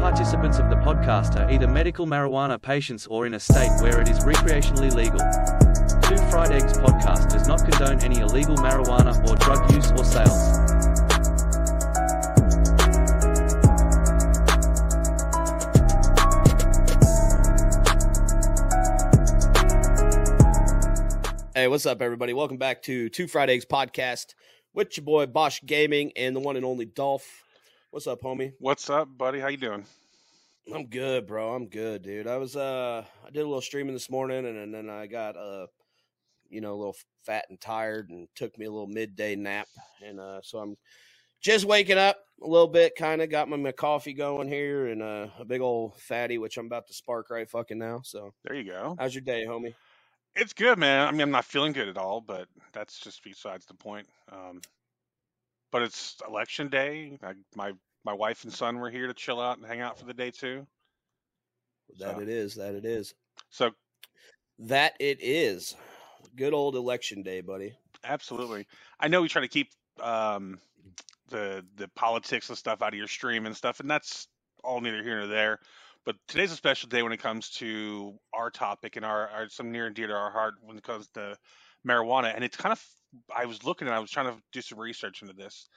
participants of the podcast are either medical marijuana patients or in a state where it is recreationally legal. Two Fried Eggs podcast does not condone any illegal marijuana or drug use or sales. Hey, what's up, everybody? Welcome back to Two Fried Eggs podcast with your boy Bosch Gaming and the one and only Dolph. What's up, homie? What's up, buddy? How you doing? I'm good, bro. I'm good, dude. I was uh I did a little streaming this morning and, and then I got uh you know a little fat and tired and took me a little midday nap and uh so I'm just waking up a little bit, kind of got my, my coffee going here and uh, a big old fatty, which I'm about to spark right fucking now. So There you go. how's your day, homie? It's good, man. I mean, I'm not feeling good at all, but that's just besides the point. Um, but it's election day. I, my my wife and son were here to chill out and hang out for the day too. That So, it is. That it is. so That it is. Good old election day, buddy. absolutely. I know we try to keep um, the the politics and stuff out of your stream and stuff, and that's all neither here nor there. But today's a special day when it comes to our topic and our, our some near and dear to our heart when it comes to marijuana. And it's kind of I was looking and I was trying to do some research into this,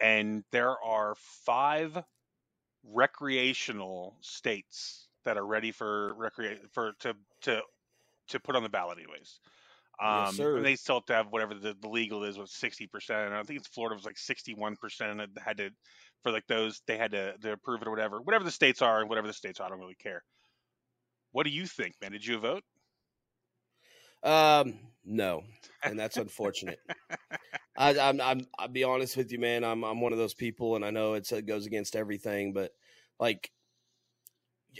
and there are five recreational states that are ready for recreate for to to to put on the ballot anyways. Yes, Um, sir. and they still have to have whatever the, the legal is, was sixty percent. And I think it's Florida was like sixty one percent, and had to for like those they had to, to approve it or whatever. Whatever the states are, and whatever the states are, I don't really care. What do you think, man? Did you vote? Um, no, and that's unfortunate. I, I'm, I'm, I'll be honest with you, man. I'm, I'm one of those people, and I know it's, it goes against everything, but like,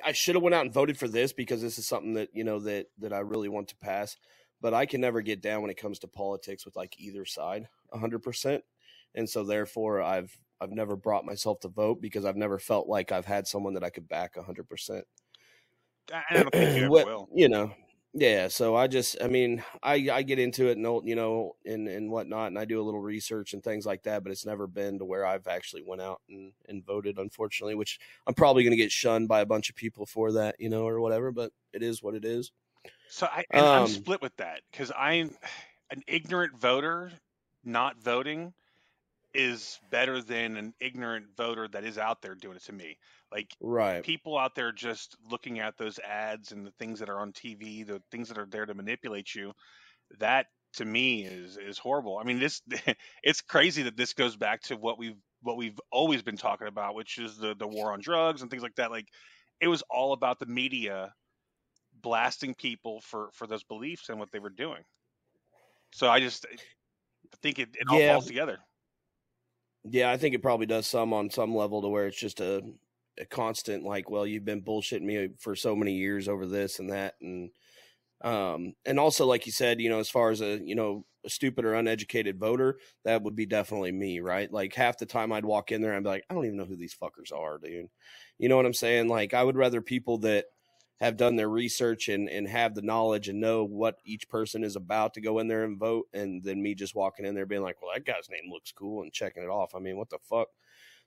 I should have went out and voted for this because this is something that you know that that I really want to pass. But I can never get down when it comes to politics with like either side, hundred percent, and so therefore I've I've never brought myself to vote because I've never felt like I've had someone that I could back hundred percent. I don't think you ever will. you know yeah so i just i mean i i get into it and you know and and whatnot and i do a little research and things like that but it's never been to where i've actually went out and and voted unfortunately which i'm probably going to get shunned by a bunch of people for that you know or whatever but it is what it is. So I, and I'm Um, split with that because I'm an ignorant voter not voting is better than an ignorant voter that is out there doing it to me. Like right people out there just looking at those ads and the things that are on TV, the things that are there to manipulate you, that to me is is horrible. I mean, this it's crazy that this goes back to what we've what we've always been talking about, which is the the war on drugs and things like that. Like it was all about the media blasting people for for those beliefs and what they were doing. So I just I think it, it all Yeah. falls together. Yeah i think it probably does some on some level to where it's just a, a constant like well you've been bullshitting me for so many years over this and that and um and also like you said you know as far as a you know a stupid or uneducated voter that would be definitely me right? Like half the time i'd walk in there and be like i don't even know who these fuckers are dude. You know what i'm saying? Like i would rather people that have done their research and and have the knowledge and know what each person is about to go in there and vote and then me just walking in there being like well that guy's name looks cool and checking it off i mean what the fuck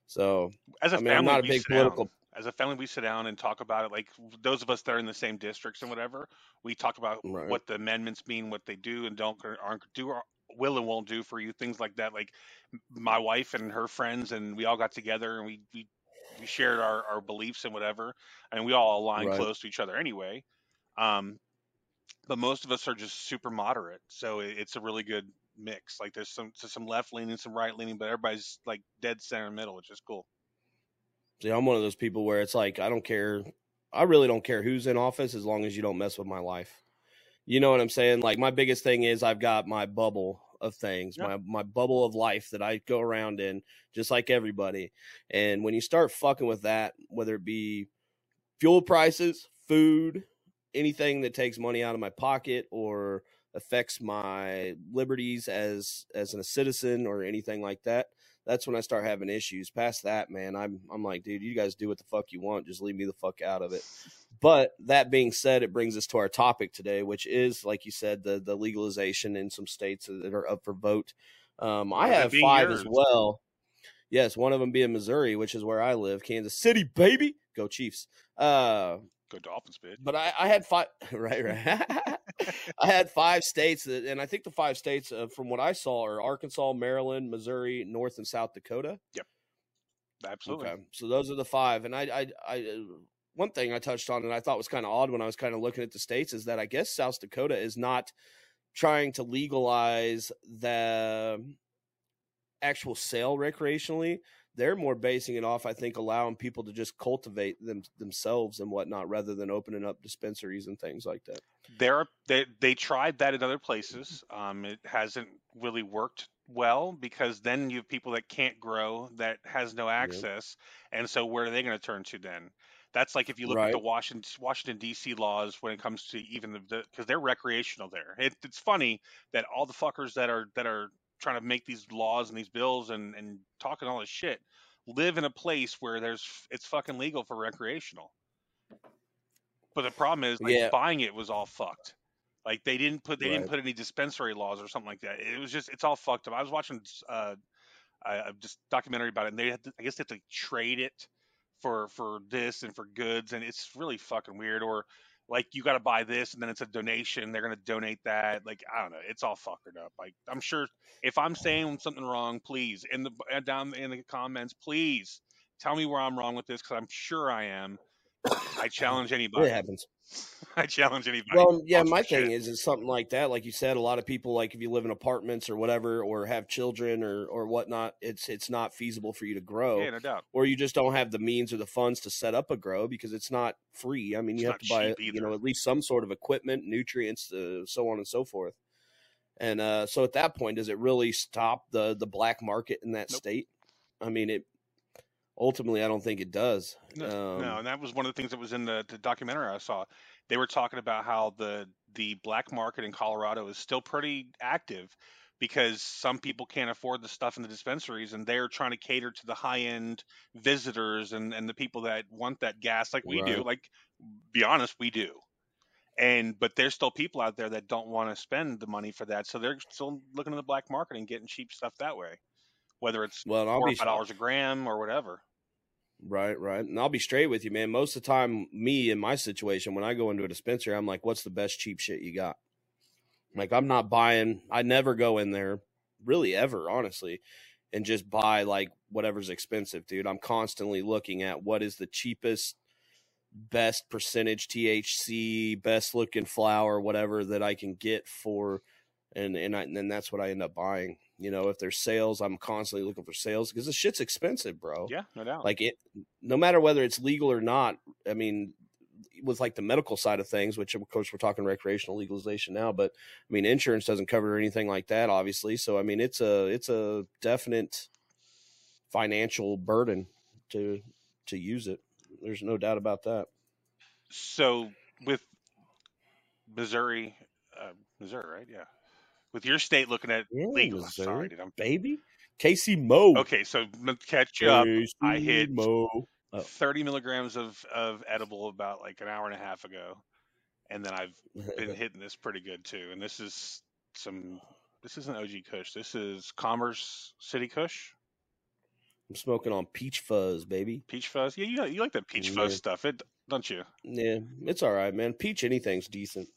so As a I mean, I'm family, not a we big sit political- down. As a family, we sit down and talk about it. Like those of us that are in the same districts and whatever, we talk about Right. what the amendments mean, what they do and don't or aren't do or will and won't do for you, things like that. Like my wife and her friends, and we all got together and we we, we shared our, our beliefs and whatever, and we all align Right. close to each other anyway. Um, but most of us are just super moderate, so it, it's a really good mix. Like there's some so some left leaning, some right leaning, but everybody's like dead center middle, which is cool. See, I'm one of those people where it's like I don't care. I really don't care who's in office as long as you don't mess with my life. You know what I'm saying? Like my biggest thing is I've got my bubble of things, Yeah. my my bubble of life that I go around in, just like everybody. And when you start fucking with that, whether it be fuel prices, food, anything that takes money out of my pocket or affects my liberties as as a citizen or anything like that, that's when I start having issues. Past that, man, I'm I'm like, dude, you guys do what the fuck you want. Just leave me the fuck out of it. But that being said, it brings us to our topic today, which is, like you said, the the legalization in some states that are up for vote. Um, I One of them have five as well. Yes, one of them being Missouri, which is where I live, Kansas City, baby, Go Chiefs. Uh, Go Dolphins, bitch. but I, I had five. Right, right. I had five states, that, and I think the five states, uh, from what I saw, are Arkansas, Maryland, Missouri, North and South Dakota. Yep, absolutely. Okay, so those are the five. And I, I, I, uh, one thing I touched on and I thought was kind of odd when I was kind of looking at the states is that I guess South Dakota is not trying to legalize the actual sale recreationally. They're more basing it off, I think, allowing people to just cultivate them themselves and whatnot, rather than opening up dispensaries and things like that. There, they they tried that in other places. Um, it hasn't really worked well because then you have people that can't grow, that has no access, and so where are they going to turn to then? That's like if you look at the Washington Washington D.C. laws when it comes to even the because they're recreational there. It, it's funny that all the fuckers that are that are trying to make these laws and these bills and and talking all this shit live in a place where there's it's fucking legal for recreational. But the problem is, like, Yeah. buying it was all fucked. Like they didn't put they didn't put any dispensary laws or something like that. It was just it's all fucked up. I was watching uh, a, a just documentary about it, and they had to, I guess they have to trade it for for this and for goods, and it's really fucking weird. Or like you got to buy this, and then it's a donation. They're gonna donate that. Like I don't know. It's all fuckered up. Like I'm sure if I'm saying something wrong, please in the uh, down in the comments, please tell me where I'm wrong with this because I'm sure I am. I challenge anybody. It happens. I challenge anybody. Well, yeah, my shit. thing is, is something like that. Like you said, a lot of people, like if you live in apartments or whatever, or have children or or whatnot, it's it's not feasible for you to grow. yeah, no doubt. or you just don't have the means or the funds to set up a grow because it's not free. I mean, It's you have to buy, you know, at least some sort of equipment, nutrients, uh, so on and so forth. And uh, so at that point, does it really stop the the black market in that Nope. state? I mean, it ultimately, I don't think it does. No, Um, no, and that was one of the things that was in the, the documentary I saw. They were talking about how the the black market in Colorado is still pretty active because some people can't afford the stuff in the dispensaries and they're trying to cater to the high end visitors and, and the people that want that gas like we do. Like be honest, we do. And but there's still people out there that don't want to spend the money for that. So they're still looking at the black market and getting cheap stuff that way. Whether it's Well, four or five dollars a gram or whatever. Right, right. And I'll be straight with you, man. Most of the time, me in my situation, when I go into a dispensary, I'm like, what's the best cheap shit you got? Like, I'm not buying, I never go in there, really ever, honestly, and just buy like whatever's expensive, dude. I'm constantly looking at what is the cheapest, best percentage THC, best looking flower, whatever that I can get for, and and, I, and then that's what I end up buying. You know, if there's sales, I'm constantly looking for sales because the shit's expensive, bro Yeah, no doubt. like it no matter whether it's legal or not i mean with like the medical side of things which of course we're talking recreational legalization now but i mean insurance doesn't cover anything like that obviously so i mean it's a it's a definite financial burden to to use it there's no doubt about that So with Missouri, uh, Missouri, right? Yeah. With your state looking at Yeah, legal. Sorry, dude. I'm, baby casey mo okay, so catch up. Casey I hit mo Oh. Uh, 30 milligrams of, of edible about like an hour and a half ago, and then I've been hitting this pretty good too. And this is some. This isn't OG Kush. This is Commerce City Kush, i'm smoking on peach fuzz baby Peach Fuzz. Yeah, you you like that Peach Fuzz stuff, it don't you? yeah it's all right man peach anything's decent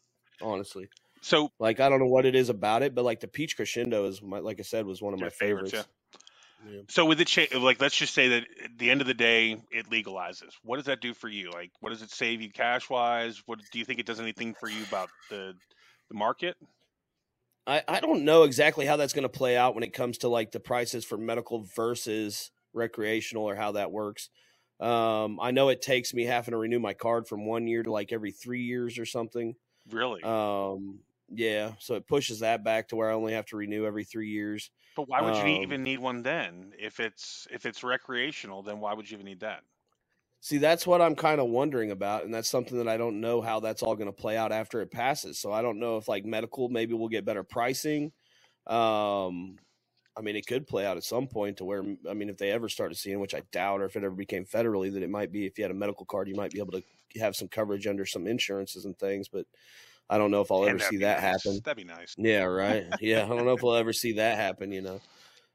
honestly So Like I don't know what it is about it, but like the peach crescendo is my like I said was one of my favorites, favorites. Yeah. So with it, cha- like let's just say that at the end of the day, it legalizes. What does that do for you? Like, what does it save you cash wise? What do you think it does anything for you about the the market? I I don't know exactly how that's going to play out when it comes to like the prices for medical versus recreational or how that works. Um, I know it takes me having to renew my card from one year to like every three years or something. Really? Um, yeah, so it pushes that back to where I only have to renew every three years. but why would you um, even need one then? If it's if it's recreational, then why would you even need that? See, that's what I'm kind of wondering about, and that's something that I don't know how that's all going to play out after it passes. So I don't know if like medical maybe we'll get better pricing. Um, I mean, it could play out at some point to where I mean, if they ever started seeing, which I doubt, or if it ever became federally, that it might be if you had a medical card, you might be able to have some coverage under some insurances and things. But I don't know if I'll And ever see that nice. happen. That'd be nice. Yeah, right. Yeah, I don't know if we'll ever see that happen. You know.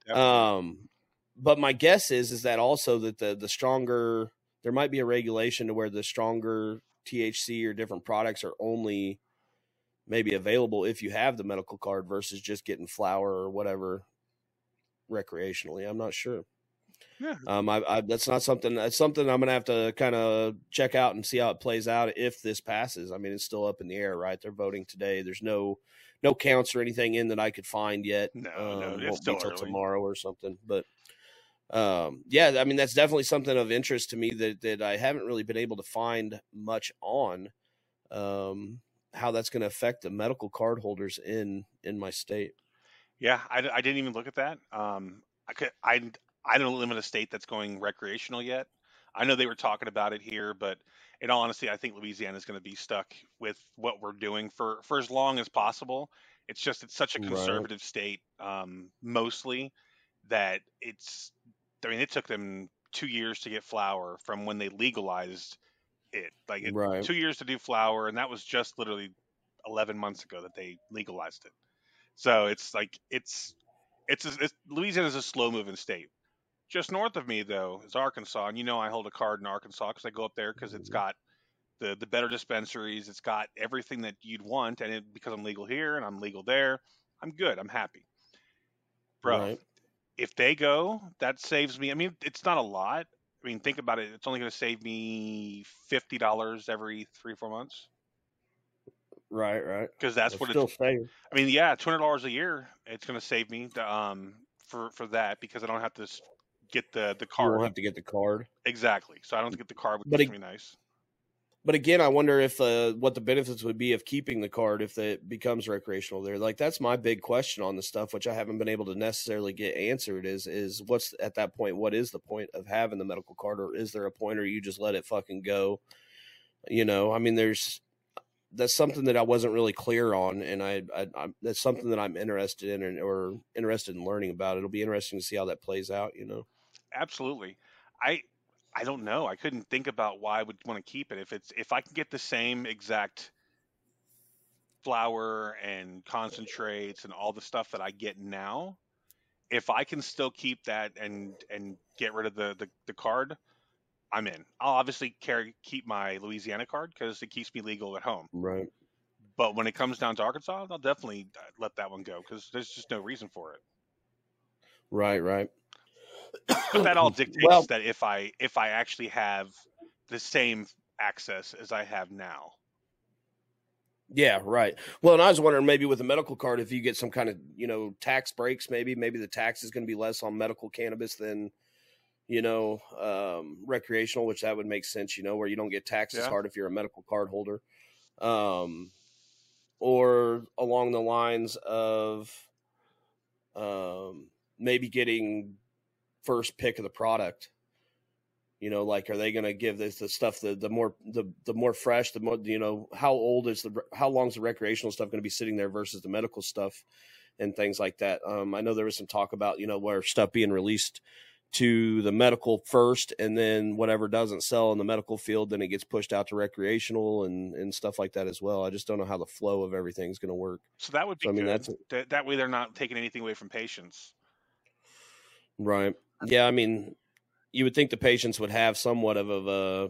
Um, but my guess is is that also that the the stronger there might be a regulation to where the stronger THC or different products are only maybe available if you have the medical card versus just getting flower or whatever recreationally. I'm not sure. Yeah. Um, I, I, that's not something. That's something I'm gonna have to kind of check out and see how it plays out if this passes. I mean, it's still up in the air, right? They're voting today. There's no no counts or anything in that I could find yet. No, um, no, it's still early. tomorrow or something. But um, yeah, I mean, that's definitely something of interest to me that that I haven't really been able to find much on. Um, how that's going to affect the medical card holders in in my state. Yeah, I, I didn't even look at that. Um, I could I I don't live in a state that's going recreational yet. I know they were talking about it here, but in all honesty, I think Louisiana is going to be stuck with what we're doing for for as long as possible. It's just it's such a Right. conservative state, um, mostly that it's. I mean, it took them two years to get flower from when they legalized it. Like it, Right. two years to do flower, and that was just literally eleven months ago that they legalized it. So it's like it's it's, it's Louisiana's a slow moving state. Just north of me though is Arkansas, and you know I hold a card in Arkansas because I go up there because it's got the the better dispensaries, it's got everything that you'd want, and it, because I'm legal here and I'm legal there, I'm good. I'm happy, bro. Right. If they go, that saves me. I mean, it's not a lot. I mean, think about it. It's only going to save me fifty dollars every three four months Right. Right. because that's what still it's. I mean, yeah, two hundred dollars a year. It's going to save me um for for that because I don't have to get the the card. You won't have to get the card. exactly. So I don't get the card, which But is it- nice. But again, I wonder if uh, what the benefits would be of keeping the card if it becomes recreational there. Like that's my big question on the stuff, which I haven't been able to necessarily get answered. Is is what's at that point? What is the point of having the medical card, or is there a point, or you just let it fucking go? You know, I mean, there's that's something that I wasn't really clear on, and I, I I'm, that's something that I'm interested in, and, or interested in learning about. It'll be interesting to see how that plays out. You know. Absolutely. I I don't know. I couldn't think about why I would want to keep it if it's if I can get the same exact flower and concentrates and all the stuff that I get now. If I can still keep that and and get rid of the the, the card, I'm in. I'll obviously carry keep my Louisiana card because it keeps me legal at home. Right. But when it comes down to Arkansas, I'll definitely uh, let that one go because there's just no reason for it. Right. Right. But that all dictates Well- that if I if I actually have the same access as I have now. Yeah, right. Well, and I was wondering maybe with a medical card, if you get some kind of you know tax breaks, maybe maybe the tax is going to be less on medical cannabis than you know um, recreational, which that would make sense. You know, where you don't get taxed as hard if you're a medical card holder, um, or along the lines of um, maybe getting first pick of the product. You know, like are they going to give this the stuff the the more the the more fresh, the more you know how old is the how long is the recreational stuff going to be sitting there versus the medical stuff and things like that. Um, I know there was some talk about you know where stuff being released to the medical first, and then whatever doesn't sell in the medical field, then it gets pushed out to recreational and and stuff like that as well. I just don't know how the flow of everything is going to work. So that would be So, I mean, good. that's- that, that way they're not taking anything away from patients. Right. Yeah. I mean, you would think the patients would have somewhat of a.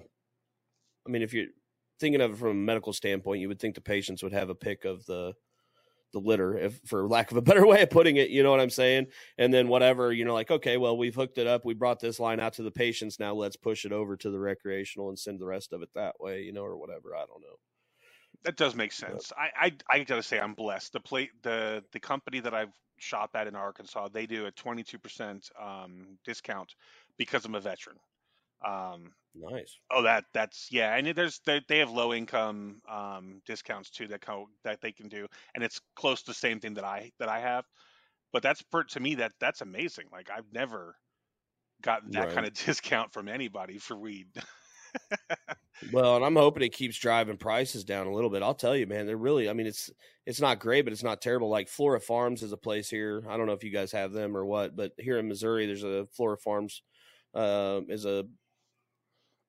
I mean, if you're thinking of it from a medical standpoint, you would think the patients would have a pick of the the litter, if for lack of a better way of putting it. You know what I'm saying? And then whatever, you know, like okay, well, we've hooked it up, we brought this line out to the patients. Now let's push it over to the recreational and send the rest of it that way. You know, or whatever. I don't know. That does make sense. I, I I gotta say I'm blessed. The plate the the company that I've shop at in Arkansas, they do a 22% um, discount because I'm a veteran. Um, Nice. oh, that that's yeah, and there's they, they have low income um, discounts too that co- that they can do, and it's close to the same thing that I that I have. But that's per, to me that that's amazing. Like I've never gotten that Right. kind of discount from anybody for weed. Well, and I'm hoping it keeps driving prices down a little bit. I'll tell you, man, they're really. I mean, it's it's not great, but it's not terrible. Like Flora Farms is a place here. I don't know if you guys have them or what, but here in Missouri, there's a Flora Farms uh, is a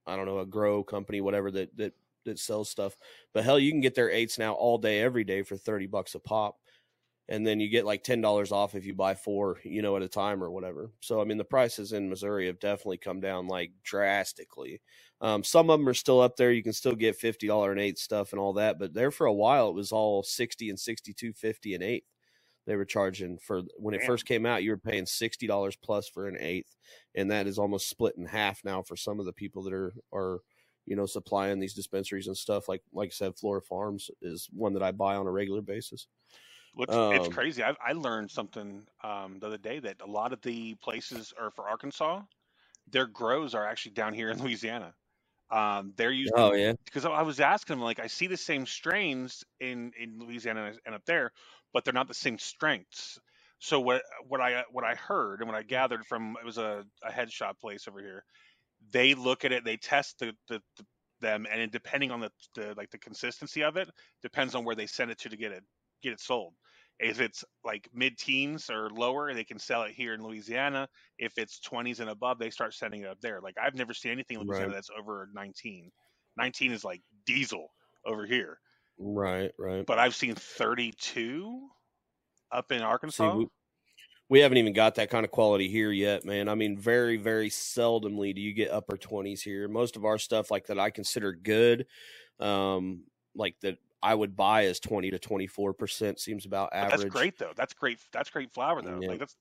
I don't know a grow company, whatever that that that sells stuff. But hell, you can get their eights now all day, every day for thirty bucks a pop. And then you get like ten dollars off if you buy four, you know, at a time or whatever. So I mean, the prices in Missouri have definitely come down like drastically. Um, some of them are still up there. You can still get fifty dollar and eight stuff and all that, but there for a while it was all sixty and sixty two fifty and eight. They were charging for when it first came out. You were paying sixty dollars plus for an eighth, and that is almost split in half now for some of the people that are are you know supplying these dispensaries and stuff. Like like I said, Flora Farms is one that I buy on a regular basis. Well, it's, it's Um, crazy. I, I learned something um, the other day that a lot of the places are for Arkansas. Their grows are actually down here in Louisiana. Um, they're using Oh yeah, because I was asking them like I see the same strains in in Louisiana and up there, but they're not the same strengths. So what what I what I heard and what I gathered from it was a, a head shop place over here. They look at it, they test the, the, the them, and depending on the, the like the consistency of it, depends on where they send it to to get it get it sold. If it's like mid teens or lower, they can sell it here in Louisiana. If it's 20s and above, they start sending it up there. Like I've never seen anything in Louisiana Right. that's over 19. 19 is like diesel over here, right, right. but I've seen 32 up in See, Arkansas. we, we haven't even got that kind of quality here yet, man. I mean, very, very seldomly do you get upper twenties here. Most of our stuff, like that, I consider good, um, like that I would buy as twenty to twenty four percent seems about But average. that's great though. That's great. That's great flour though. Yeah. Like that's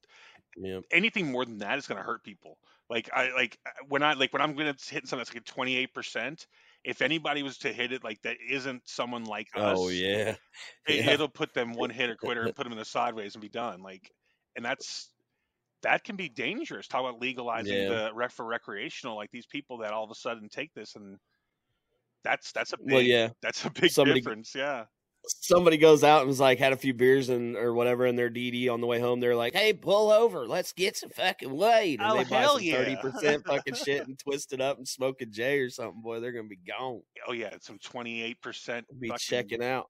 Yeah, anything more than that is going to hurt people. Like I like uh, when I like when I'm going to hit something that's like 28 percent. If anybody was to hit it like that, isn't someone like us? Oh yeah, it, yeah. it'll put them one hit or quitter and put them in the sideways and be done. Like, and that's that can be dangerous. Talk about legalizing Yeah. the rec for recreational. Like these people that all of a sudden take this and that's that's a big Well, yeah. that's a big Somebody- difference. Yeah. Somebody goes out and was like had a few beers and or whatever in their DD on the way home. They're like, "Hey, pull over, let's get some fucking weed." And Oh, they buy hell some yeah. thirty percent fucking shit and twist it up and smoke a J or something. Boy, they're gonna be gone. Oh yeah, some twenty eight percent. Be checking out.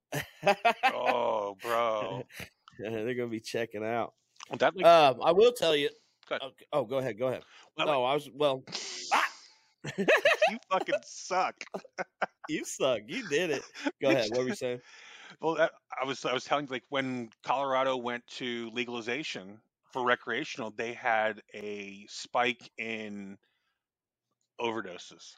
Oh, bro. they're gonna be checking out. Well, that like, Um, I will tell you. Go ahead. Okay. Oh, go ahead. Go ahead. well, No, I was. Well, you fucking suck. you suck. You did it. Go ahead. What were you saying? Well, that, I was I was telling you, like when Colorado went to legalization for recreational, they had a spike in overdoses.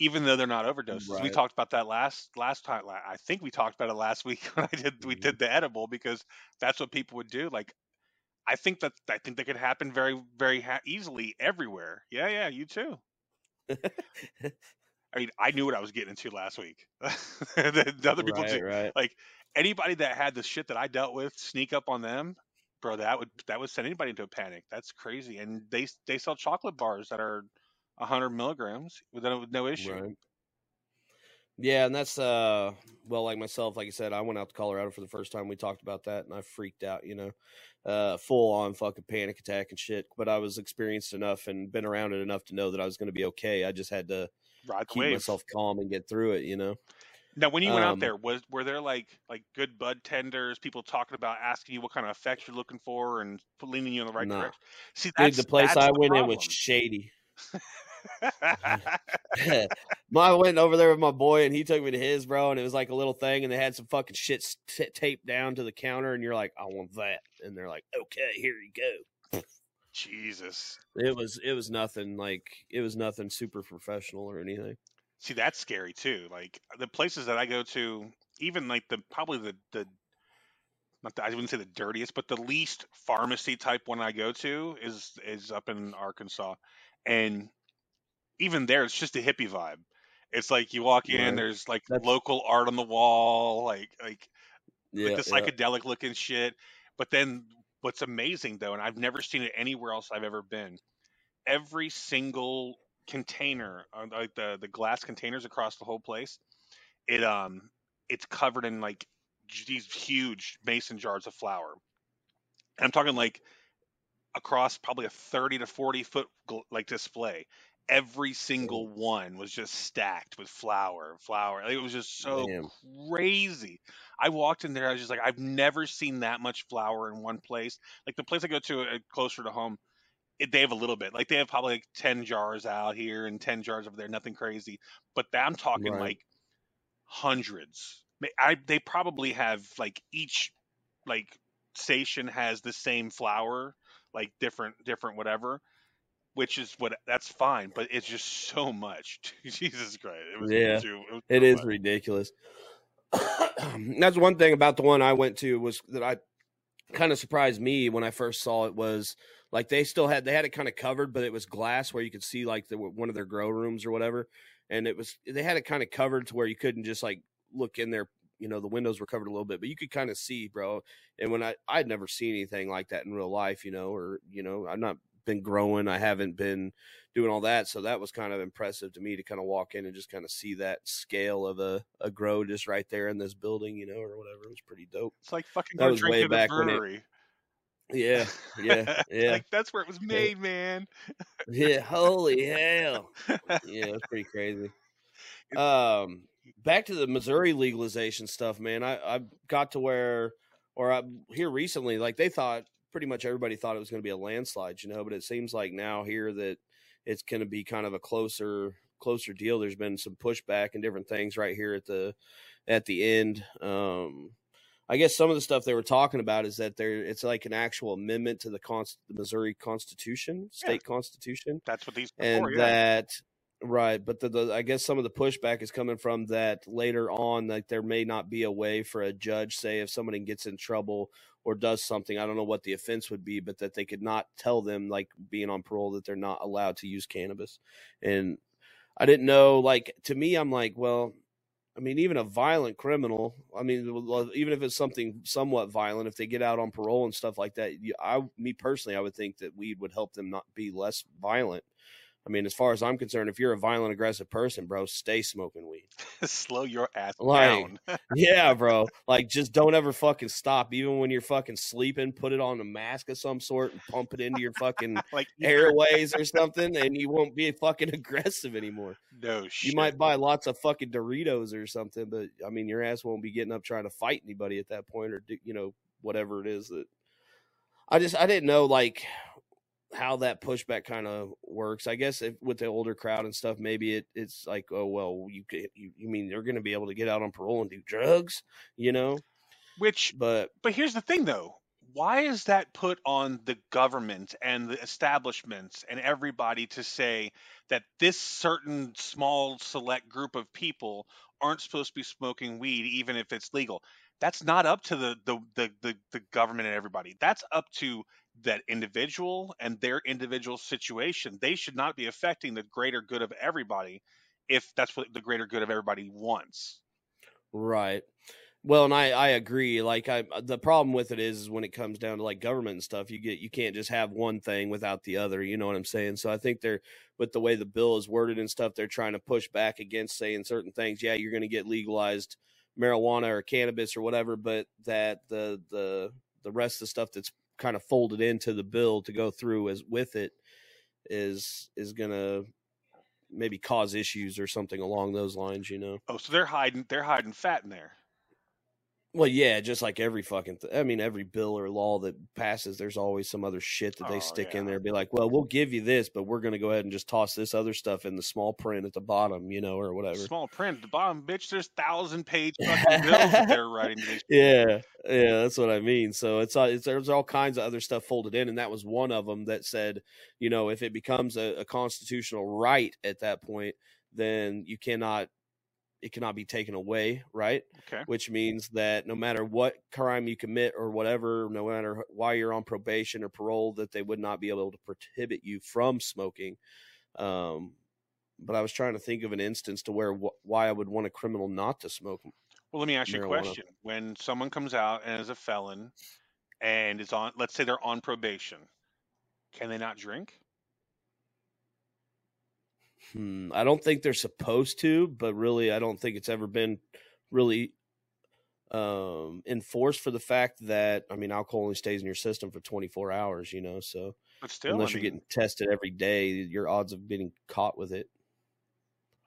Even though they're not overdoses, we talked about that last last time. I think we talked about it last week when I did we Mhm. did the edible because that's what people would do. Like, I think that I think that could happen very very ha- easily everywhere. Yeah, yeah, you too. I mean, I knew what I was getting into last week. the, the other people right, right. like anybody that had the shit that I dealt with sneak up on them, bro. That would that would send anybody into a panic. That's crazy. And they they sell chocolate bars that are hundred milligrams with no, with no issue. Right. Yeah, and that's uh well, like myself, like I said, I went out to Colorado for the first time. We talked about that, and I freaked out, you know, uh, full on fucking panic attack and shit. But I was experienced enough and been around it enough to know that I was going to be okay. I just had to Ride keep wave. myself calm and get through it, you know. Now, when you went out Um, there, was were there like like good bud tenders, people talking about asking you what kind of effects you're looking for and leaning you in the right Nah. direction? See, Dude, that's the place I the went in was shady. I went over there with my boy, and he took me to his, bro, and it was like a little thing, and they had some fucking shit t- taped down to the counter, and you're like, I want that, and they're like, okay, here you go. Jesus. It was it was nothing like it was nothing super professional or anything. See, that's scary too. Like the places that I go to, even like the probably the the not the, I wouldn't say the dirtiest, but the least pharmacy type one I go to is is up in Arkansas, and even there, it's just a hippie vibe. It's like you walk in, there's like That's- local art on the wall, like like Yeah, like the yeah. psychedelic looking shit. But then what's amazing though, and I've never seen it anywhere else I've ever been, every single container, uh, like the the glass containers across the whole place, it um it's covered in like these huge mason jars of flower. And I'm talking like across probably a 30 to 40 foot like display. Every single one was just stacked with flower, flower. It was just so Damn. crazy. I walked in there. I was just like, I've never seen that much flower in one place. Like the place I go to uh, closer to home, it, they have a little bit. Like they have probably like ten jars out here and ten jars over there. Nothing crazy. But I'm talking Right. like hundreds. I they probably have like each like station has the same flower, like different different whatever, which is what that's fine, but it's just so much. Jesus Christ, it was Yeah, too, it, was It so is much. ridiculous. That's one thing about the one I went to was that I kind of surprised me when I first saw it was like they still had they had it kind of covered, but it was glass where you could see like the one of their grow rooms or whatever, and it was they had it kind of covered to where you couldn't just like look in there. You know, the windows were covered a little bit, but you could kind of see, bro. And when I I'd never seen anything like that in real life, you know, or you know, I'm not been growing, I haven't been doing all that. So that was kind of impressive to me to kind of walk in and just kind of see that scale of a, a grow just right there in this building, you know, or whatever. It was pretty dope. It's like fucking That was way back when it- Yeah, yeah, yeah, like that's where it was made, man. yeah. Holy hell! Yeah, it's pretty crazy. Um, back to the Missouri legalization stuff, man. I I got to where, or I'm here recently, like they thought pretty much everybody thought it was going to be a landslide, you know, but it seems like now here that it's going to be kind of a closer closer deal. There's been some pushback and different things right here at the at the end. Um, I guess some of the stuff they were talking about is that there it's like an actual amendment to the, const, the Missouri Constitution, state constitution That's what these and for, yeah. that right but the, the i guess some of the pushback is coming from that later on like there may not be a way for a judge say if somebody gets in trouble or does something i don't know what the offense would be but that they could not tell them like being on parole that they're not allowed to use cannabis and i didn't know like to me i'm like well I mean, even a violent criminal. I mean, even if it's something somewhat violent, if they get out on parole and stuff like that, I, me personally, I would think that weed would help them not be less violent. I mean, as far as I'm concerned, if you're a violent, aggressive person, bro, stay smoking. Slow your ass Like, down. yeah, bro. Like, just don't ever fucking stop. Even when you're fucking sleeping, put it on a mask of some sort and pump it into your fucking like airways or something, and you won't be fucking aggressive anymore. no shit. You might buy lots of fucking Doritos or something, but I mean, your ass won't be getting up trying to fight anybody at that point, or do, you know, whatever it is that. I just I didn't know like how that pushback kind of works. I guess if, with the older crowd and stuff, maybe it it's like, oh well, you you, you mean they're going to be able to get out on parole and do drugs, you know? Which But But here's the thing, though. Why is that put on the government and the establishments and everybody to say that this certain small select group of people aren't supposed to be smoking weed, even if it's legal? That's not up to the the the the, the government and everybody. That's up to that individual and their individual situation. They should not be affecting the greater good of everybody if that's what the greater good of everybody wants. Right. Well, and I I agree. Like I the problem with it is, is when it comes down to like government and stuff, you get you can't just have one thing without the other. You know what I'm saying? So I think they're with the way the bill is worded and stuff, they're trying to push back against saying certain things. Yeah, you're going to get legalized marijuana or cannabis or whatever, but that the the the rest of the stuff that's kind of folded into the bill to go through as with it is is going to maybe cause issues or something along those lines. You know? Oh, so they're hiding they're hiding fat in there. Well, yeah, just like every fucking. Th- I mean, every bill or law that passes, there's always some other shit that they Oh, stick in yeah. there. Be like, well, we'll give you this, but we're going to go ahead and just toss this other stuff in the small print at the bottom, you know, or whatever. Small print at the bottom, bitch. There's thousand page fucking bills that they're writing. Yeah, yeah, that's what I mean. So it's, it's there's all kinds of other stuff folded in, and that was one of them that said, you know, if it becomes a, a constitutional right at that point, then you cannot, it cannot be taken away, right? Okay. which means that no matter what crime you commit or whatever, no matter why you're on probation or parole, that they would not be able to prohibit you from smoking. Um, but I was trying to think of an instance to where wh- why I would want a criminal not to smoke. Well, let me ask you a question. When someone comes out and is a felon and is on, let's say they're on probation, can they not drink? Hmm, I don't think they're supposed to, but really, I don't think it's ever been really um enforced for the fact that I mean alcohol only stays in your system for 24 hours, you know, so still, unless I you're getting tested every day, your odds of getting caught with it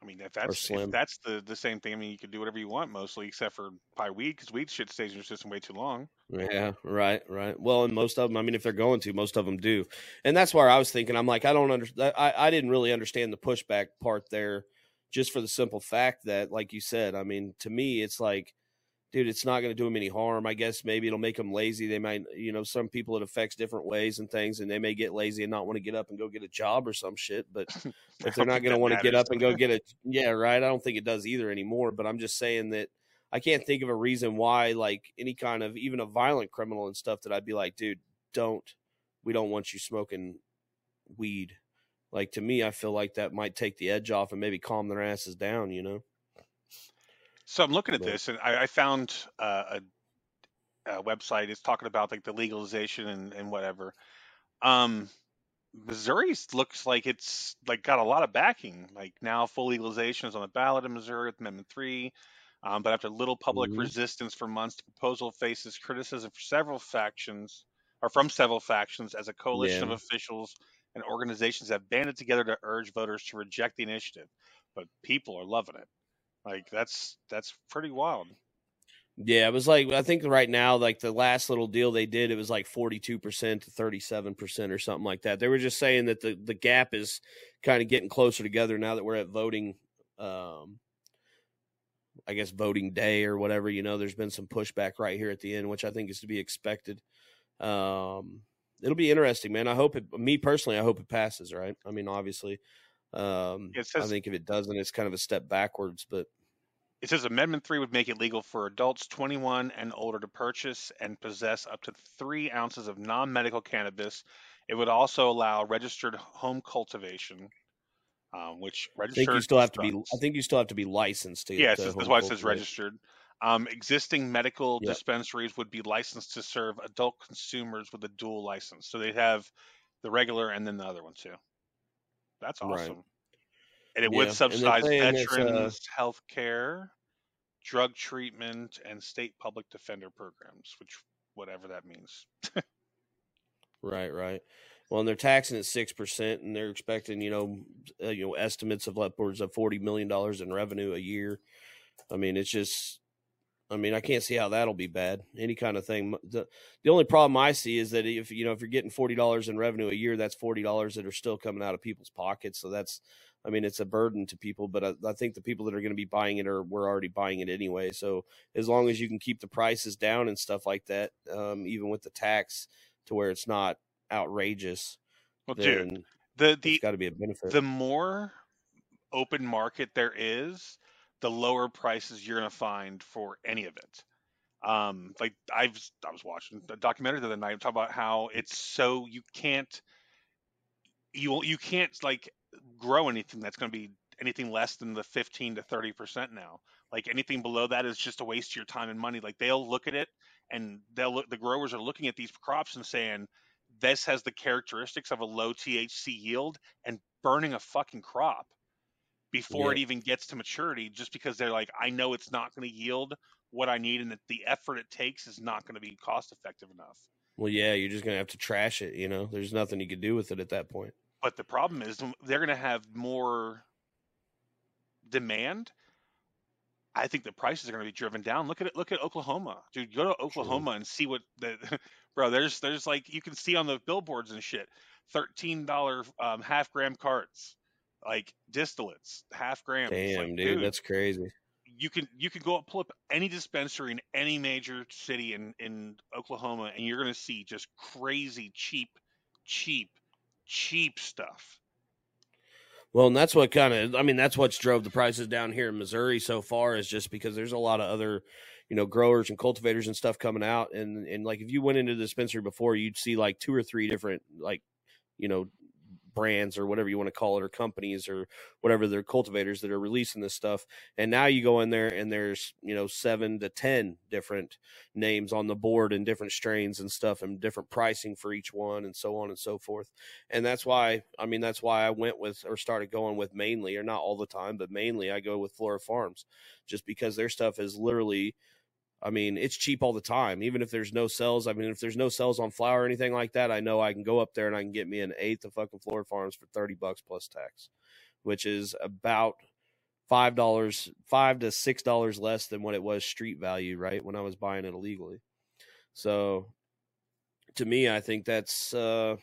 I mean, if that's if that's the the same thing, I mean, you can do whatever you want mostly, except for buy weed because weed shit stays in your system way too long. Yeah, right, right. Well, and most of them, I mean, if they're going to, most of them do, and that's where I was thinking. I'm like, I don't understand. I, I didn't really understand the pushback part there, just for the simple fact that, like you said, I mean, to me, it's like, dude, it's not going to do them any harm. I guess maybe it'll make them lazy. They might, you know, some people it affects different ways and things, and they may get lazy and not want to get up and go get a job or some shit. But if they're not going to want to get up and go get a, yeah, right. I don't think it does either anymore. But I'm just saying that I can't think of a reason why, like any kind of even a violent criminal and stuff, that I'd be like, dude, don't. We don't want you smoking weed. Like to me, I feel like that might take the edge off and maybe calm their asses down. You know. So I'm looking at but, this, and I, I found uh, a, a, website. It's talking about like the legalization and, and whatever. Um, Missouri looks like it's like got a lot of backing. Like now, full legalization is on the ballot in Missouri with Amendment Three. Um, but after little public mm-hmm. resistance for months, the proposal faces criticism from several factions, or from several factions, as a coalition yeah. of officials and organizations have banded together to urge voters to reject the initiative. But people are loving it. Like that's that's pretty wild. Yeah, it was like I think right now, like the last little deal they did, it was like forty two percent to thirty seven percent or something like that. They were just saying that the the gap is kind of getting closer together now that we're at voting um I guess voting day or whatever. You know, there's been some pushback right here at the end, which I think is to be expected. Um, it'll be interesting, man. I hope it. Me personally, I hope it passes. Right? I mean, obviously, um, says, I think if it doesn't, it's kind of a step backwards. But it says Amendment Three would make it legal for adults 21 and older to purchase and possess up to three ounces of non-medical cannabis. It would also allow registered home cultivation um, which registered. I think you still have to be. I think you still have to be licensed to. Yeah, that's why it says registered. Um, existing medical yep. dispensaries would be licensed to serve adult consumers with a dual license, so they'd have the regular and then the other one too. That's awesome. Right. And it yeah. would subsidize uh veterans' uh... health care, drug treatment, and state public defender programs, which whatever that means. right, right. Well, and they're taxing at six percent, and they're expecting you know uh, you know estimates of upwards of forty million dollars in revenue a year. I mean, it's just. I mean, I can't see how that'll be bad. Any kind of thing. The the only problem I see is that if you know if you're getting forty dollars in revenue a year, that's forty dollars that are still coming out of people's pockets. So that's, I mean, it's a burden to people. But I, I think the people that are going to be buying it are we're already buying it anyway. So as long as you can keep the prices down and stuff like that, um, even with the tax, to where it's not outrageous. Well, dude, the the got to be a benefit. The more open market there is, the lower prices you're going to find for any of it. Um, like I've I was watching a documentary the other night talking about how it's so you can't you you can't like grow anything that's going to be anything less than the 15 to 30 percent now. Like anything below that is just a waste of your time and money. Like they'll look at it and they'll look the growers are looking at these crops and saying this has the characteristics of a low THC yield and burning a fucking crop before yeah. it even gets to maturity just because they're like I know it's not going to yield what I need and that the effort it takes is not going to be cost effective enough. Well, yeah, you're just going to have to trash it, you know. There's nothing you can do with it at that point. But the problem is they're going to have more demand I think the prices are going to be driven down. Look at it. Look at Oklahoma, dude. Go to Oklahoma True. and see what the bro. There's there's like you can see on the billboards and shit. Thirteen dollar um, half gram carts, like distillates, half gram. Damn, like, dude, dude, that's crazy. You can you can go up pull up any dispensary in any major city in in Oklahoma, and you're going to see just crazy cheap, cheap, cheap stuff. Well, and that's what kind of, I mean, that's what's drove the prices down here in Missouri so far is just because there's a lot of other, you know, growers and cultivators and stuff coming out. And, and like if you went into the dispensary before, you'd see like two or three different, like, you know, brands or whatever you want to call it or companies or whatever they're cultivators that are releasing this stuff and now you go in there and there's you know seven to ten different names on the board and different strains and stuff and different pricing for each one and so on and so forth and that's why i mean that's why i went with or started going with mainly or not all the time but mainly i go with flora farms just because their stuff is literally I mean, it's cheap all the time, even if there's no sales. I mean, if there's no sales on flower or anything like that, I know I can go up there and I can get me an eighth of fucking Flora Farms for 30 bucks plus tax, which is about five dollars, five to six dollars less than what it was street value, right? When I was buying it illegally. So to me, I think that's, uh,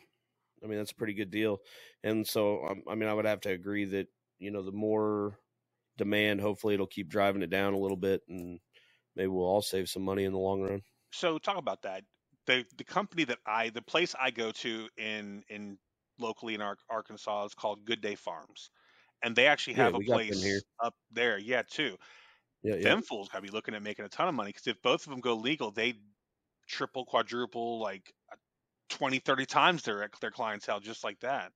I mean, that's a pretty good deal. And so, um, I mean, I would have to agree that, you know, the more demand, hopefully it'll keep driving it down a little bit and, maybe we'll all save some money in the long run. So talk about that. The the company that I the place I go to in in locally in Arkansas is called Good Day Farms, and they actually Yeah, have a got them place up there. Yeah, too. Yeah, yeah. Them fools gotta be looking at making a ton of money because if both of them go legal, they triple, quadruple, like uh, 20, 30 times their their clientele just like that.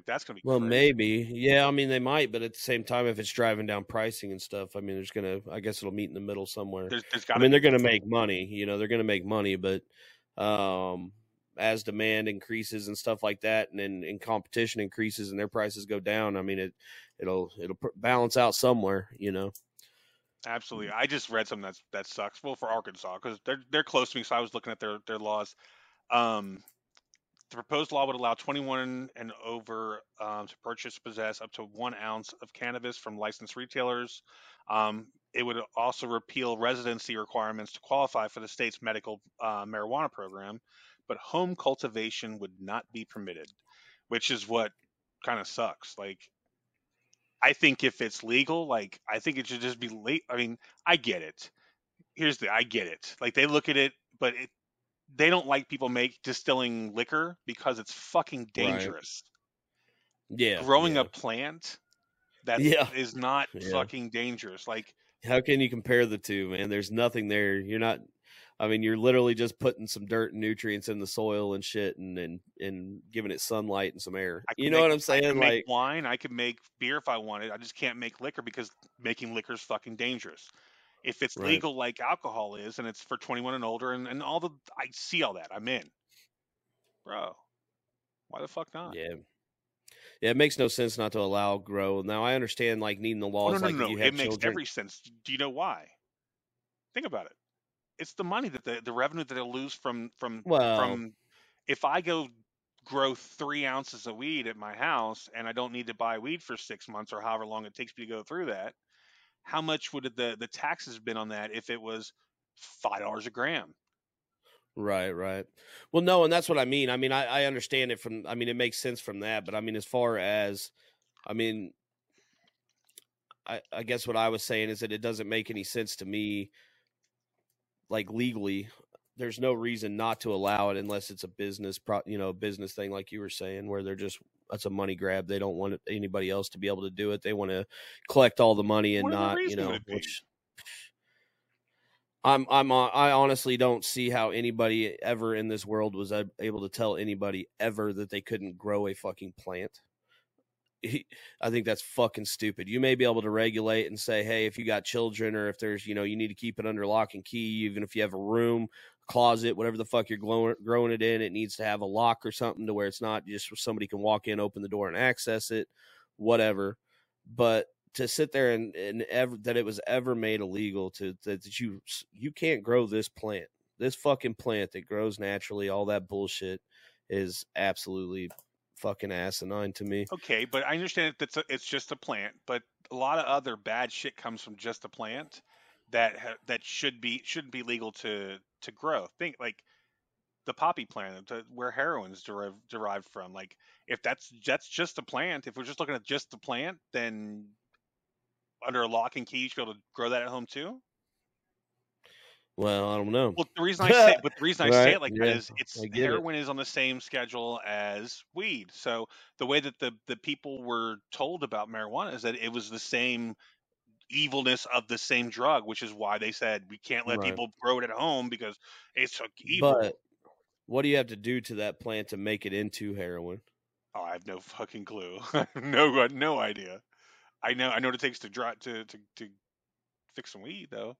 Like that's gonna be Well, crazy. maybe. Yeah, I mean they might, but at the same time, if it's driving down pricing and stuff, I mean, there's gonna. I guess it'll meet in the middle somewhere. There's there's I mean, they're gonna make money. You know, they're gonna make money, but um, as demand increases and stuff like that, and then and competition increases and their prices go down, I mean it it'll it'll pr- balance out somewhere. You know. Absolutely. I just read something that's that sucks. Well, for Arkansas, because they're they're close to me, so I was looking at their their laws. Um, the proposed law would allow 21 and over um, to purchase, possess up to one ounce of cannabis from licensed retailers. Um, it would also repeal residency requirements to qualify for the state's medical uh, marijuana program, but home cultivation would not be permitted, which is what kind of sucks. Like, I think if it's legal, like I think it should just be late. I mean, I get it. Here's the I get it. Like they look at it, but it, they don't like people make distilling liquor because it's fucking Right. dangerous. Yeah. Growing yeah. a plant that Yeah. is not Yeah. fucking dangerous. Like How can you compare the two, man? There's nothing there. You're not. I mean, you're literally just putting some dirt and nutrients in the soil and shit, and and, and giving it sunlight and some air. You know make- what I'm I saying? Like, make wine. I could make beer if I wanted. I just can't make liquor because making liquor is fucking dangerous. If it's Right. legal like alcohol is, and it's for 21 and older, and, and all the I see all that, I'm in, bro. Why the fuck not? yeah, yeah. It makes no sense not to allow grow. Now I understand like needing the Oh, laws, no, no, like no, no. It makes children. every sense. Do you know why? Think about it. It's the money that the, the revenue that they'll lose from from Well- from if I go grow three ounces of weed at my house and I don't need to buy weed for six months or however long it takes me to go through that, how much would the the taxes been on that if it was five dollars a gram? Right, right. Well, no, and that's what I mean. I mean, I, I understand it from. I mean, it makes sense from that, but I mean, as far as, I mean, I I guess what I was saying is that it doesn't make any sense to me. Like legally, there's no reason not to allow it unless it's a business, pro, you know, business thing, like you were saying, where they're just that's a money grab. They don't want anybody else to be able to do it. They want to collect all the money and What not, you know, would it be? which I'm I'm uh, I honestly don't see how anybody ever in this world was able to tell anybody ever that they couldn't grow a fucking plant. I think that's fucking stupid. You may be able to regulate and say, hey, if you got children or if there's, you know, you need to keep it under lock and key, even if you have a room, closet, whatever the fuck you're growing, growing it in, it needs to have a lock or something to where it's not just somebody can walk in, open the door, and access it, whatever. But to sit there and, and ever that it was ever made illegal to that, that you you can't grow this plant, this fucking plant that grows naturally, all that bullshit is absolutely fucking asinine to me. Okay, but I understand that it's, a, it's just a plant, but a lot of other bad shit comes from just a plant that ha- that should be shouldn't be legal to to grow. Think like the poppy plant, the, where is derived derived from. Like if that's that's just a plant, if we're just looking at just the plant, then under a lock and key, you should be able to grow that at home too. Well, I don't know. Well, the reason I say, but the reason I say it like yeah, that is, it's get it. heroin is on the same schedule as weed. So the way that the the people were told about marijuana is that it was the same evilness of the same drug, which is why they said we can't let Right. people grow it at home because it's so evil. But what do you have to do to that plant to make it into heroin? oh, I have no fucking clue. no, no idea. I know, I know what it takes to dry to to to fix some weed though,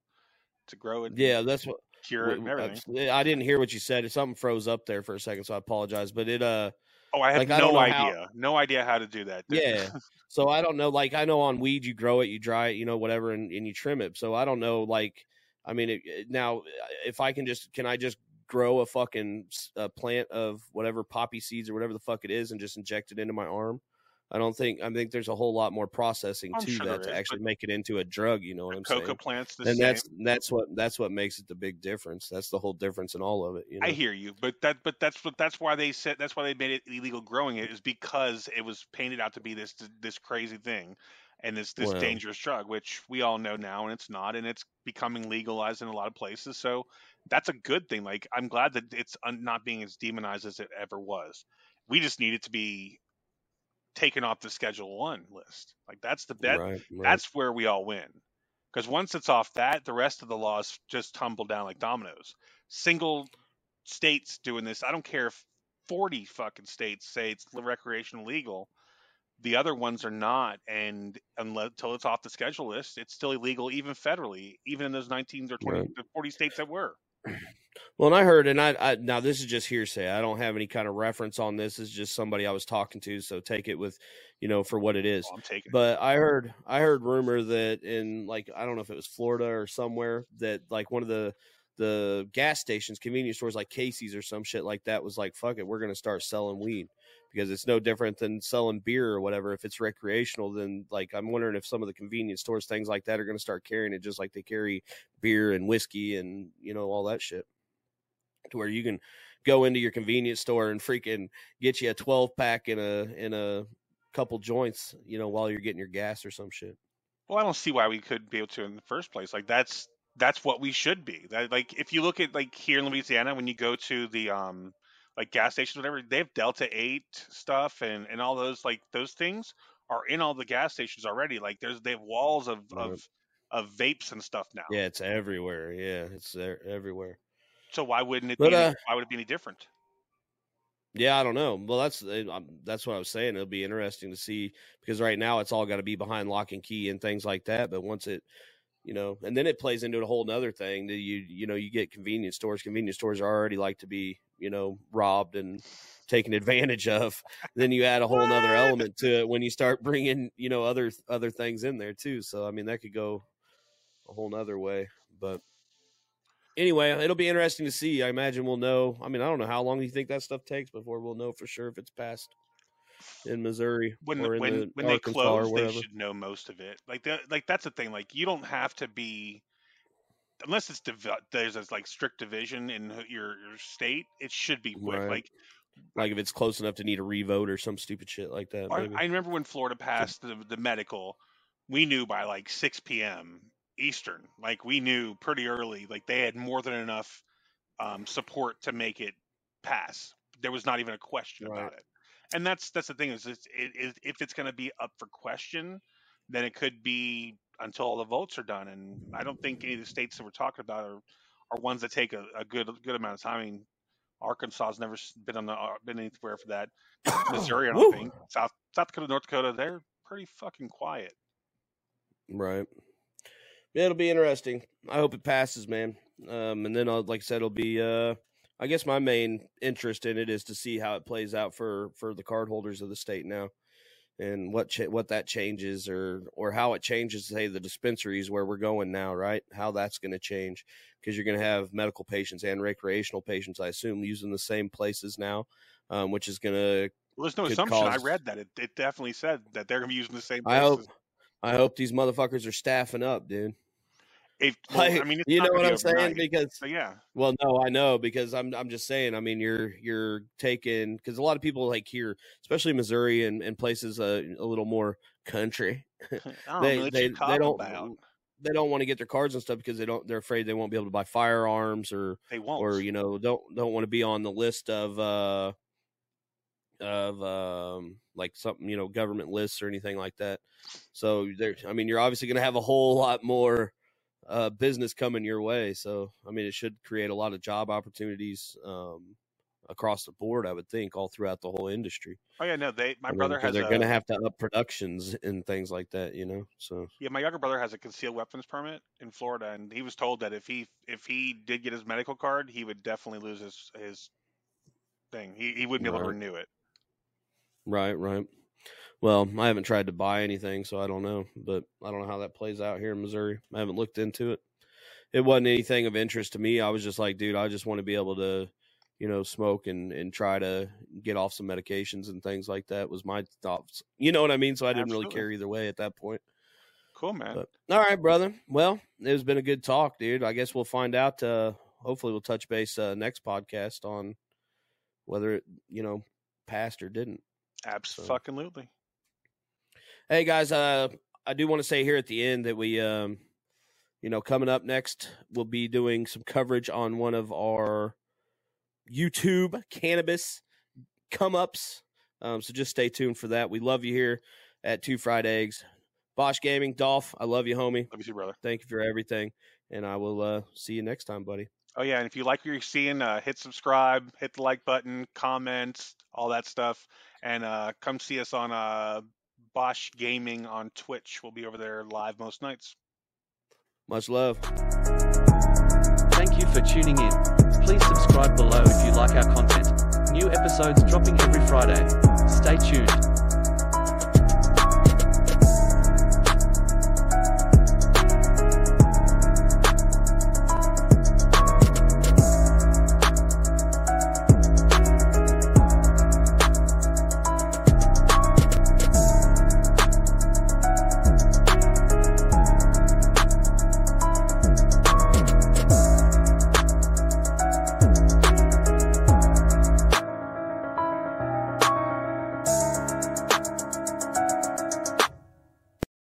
to grow it, Yeah, that's what. cure it, and everything. I didn't hear what you said. Something froze up there for a second, so I apologize. But it, uh, Oh, I have like, I no how- idea. No idea how to do that. dude. yeah. so I don't know. Like I know on weed, you grow it, you dry it, you know, whatever, and, and you trim it. So I don't know. Like, I mean, it, now if I can just, can I just grow a fucking a plant of whatever poppy seeds or whatever the fuck it is, and just inject it into my arm? I don't think. I think there's a whole lot more processing I'm to sure that to is, actually make it into a drug. You know what I'm Coca saying? plants the and same. that's that's what that's what makes it the big difference. That's the whole difference in all of it. You know? I hear you, but that but that's what that's why they said that's why they made it illegal growing it is because it was painted out to be this this crazy thing, and this this Well. dangerous drug, which we all know now, and it's not, and it's becoming legalized in a lot of places. So that's a good thing. Like I'm glad that it's not being as demonized as it ever was. We just need it to be taken off the Schedule One list. Like that's the that, right, right. that's where we all win. Because once it's off that, the rest of the laws just tumble down like dominoes. Single states doing this. I don't care if 40 fucking states say it's recreational legal. The other ones are not, and until it's off the schedule list, it's still illegal, even federally, even in those 19 or 20, Right. 40 states that were. Well, and I heard, and I, I now this is just hearsay. I don't have any kind of reference on this. It's just somebody I was talking to, so take it with, you know, for what it is. Oh, I'm taking. it. But I heard, I heard rumor that in like I don't know if it was Florida or somewhere that like one of the the gas stations, convenience stores like Casey's or some shit like that was like, fuck it, we're gonna start selling weed because it's no different than selling beer or whatever. If it's recreational, then like I'm wondering if some of the convenience stores, things like that, are gonna start carrying it just like they carry beer and whiskey and you know all that shit to where you can go into your convenience store and freaking get you a 12 pack in a in a couple joints, you know, while you're getting your gas or some shit. Well, I don't see why we couldn't be able to in the first place. Like that's that's what we should be. That, like if you look at like here in Louisiana, when you go to the um like gas stations, whatever, they have Delta Eight stuff and and all those like those things are in all the gas stations already. Like there's they have walls of Right. of of vapes and stuff now. Yeah, it's everywhere. Yeah, it's there everywhere. So why wouldn't it But, be? any- uh, why would it be any different? Yeah, I don't know. Well, that's that's what I was saying. It'll be interesting to see because right now it's all got to be behind lock and key and things like that. But once it, you know, and then it plays into a whole nother thing that you you know you get convenience stores. Convenience stores are already like to be you know robbed and taken advantage of. then you add a whole nother element to it when you start bringing you know other other things in there too. So I mean that could go a whole nother way. But anyway, it'll be interesting to see. I imagine we'll know. I mean, I don't know how long you think that stuff takes before we'll know for sure if it's passed in Missouri when or in when the when they Arkansas or close, they should know most of it. Like that, like that's the thing. Like you don't have to be unless it's div- there's a like strict division in your your state. It should be quick. Right. Like Like if it's close enough to need a revote or some stupid shit like that. I, Maybe. I remember when Florida passed the the medical, we knew by like 6 p.m. Eastern. Like we knew pretty early. Like they had more than enough um, support to make it pass. There was not even a question Right. about it. And that's that's the thing is it's, it, it, if it's going to be up for question, then it could be until all the votes are done. And I don't think any of the states that we're talking about are, are ones that take a, a good good amount of time. I mean, Arkansas has never been on the uh, been anywhere for that. Missouri, I don't think. South South Dakota, North Dakota, they're pretty fucking quiet. Right. It'll be interesting. I hope it passes, man. Um, and then, I'll, like I said, it'll be. Uh, I guess my main interest in it is to see how it plays out for for the card holders of the state now, and what cha- what that changes or or how it changes. Say the dispensaries where we're going now, right? How that's going to change because you're going to have medical patients and recreational patients, I assume, using the same places now, um, which is going to. Well, there's no assumption. I read that. It, it definitely said that they're going to be using the same I hope. I hope these motherfuckers are staffing up, dude. If, well, I mean, you know what I'm saying? Because So yeah, Well, no, I know because I'm I'm just saying. I mean, you're you're taking because a lot of people like here, especially Missouri and, and places uh, a little more country. They they they don't about. they don't want to get their cards and stuff because they don't they're afraid they won't be able to buy firearms or They won't. or you know don't don't want to be on the list of uh of um like something you know government lists or anything like that. So there, I mean, you're obviously going to have a whole lot more uh business coming your way. So I mean, it should create a lot of job opportunities um across the board. I would think all throughout the whole industry. oh yeah, no. They my I mean, has they're a going to have to up productions and things like that. You know, so yeah. My younger brother has a concealed weapons permit in Florida, and he was told that if he if he did get his medical card, he would definitely lose his his thing. He he wouldn't be able to renew it. Right, right. Well, I haven't tried to buy anything, so I don't know. But I don't know how that plays out here in Missouri. I haven't looked into it. It wasn't anything of interest to me. I was just like, dude, I just want to be able to, you know, smoke and and try to get off some medications and things like that. Was my thoughts. You know what I mean? So I didn't really care either way at that point. Cool, man. But all right, brother. Well, it's been a good talk, dude. I guess we'll find out. Uh, hopefully, we'll touch base uh, next podcast on whether it, you know, passed or didn't. Absolutely. Hey guys, uh I do want to say here at the end that we, um, you know, coming up next, we'll be doing some coverage on one of our YouTube cannabis come ups. Um, so just stay tuned for that. We love you here at Two Fried Eggs. Bosch Gaming, Dolph, I love you, homie. Love you too, brother. Thank you for everything. And I will uh, see you next time, buddy. Oh yeah, and if you like what you're seeing, uh, hit subscribe, hit the like button, comment, all that stuff, and uh, come see us on uh, Bosch Gaming on Twitch. We'll be over there live most nights. Much love. Thank you for tuning in. Please subscribe below if you like our content. New episodes dropping every Friday. Stay tuned.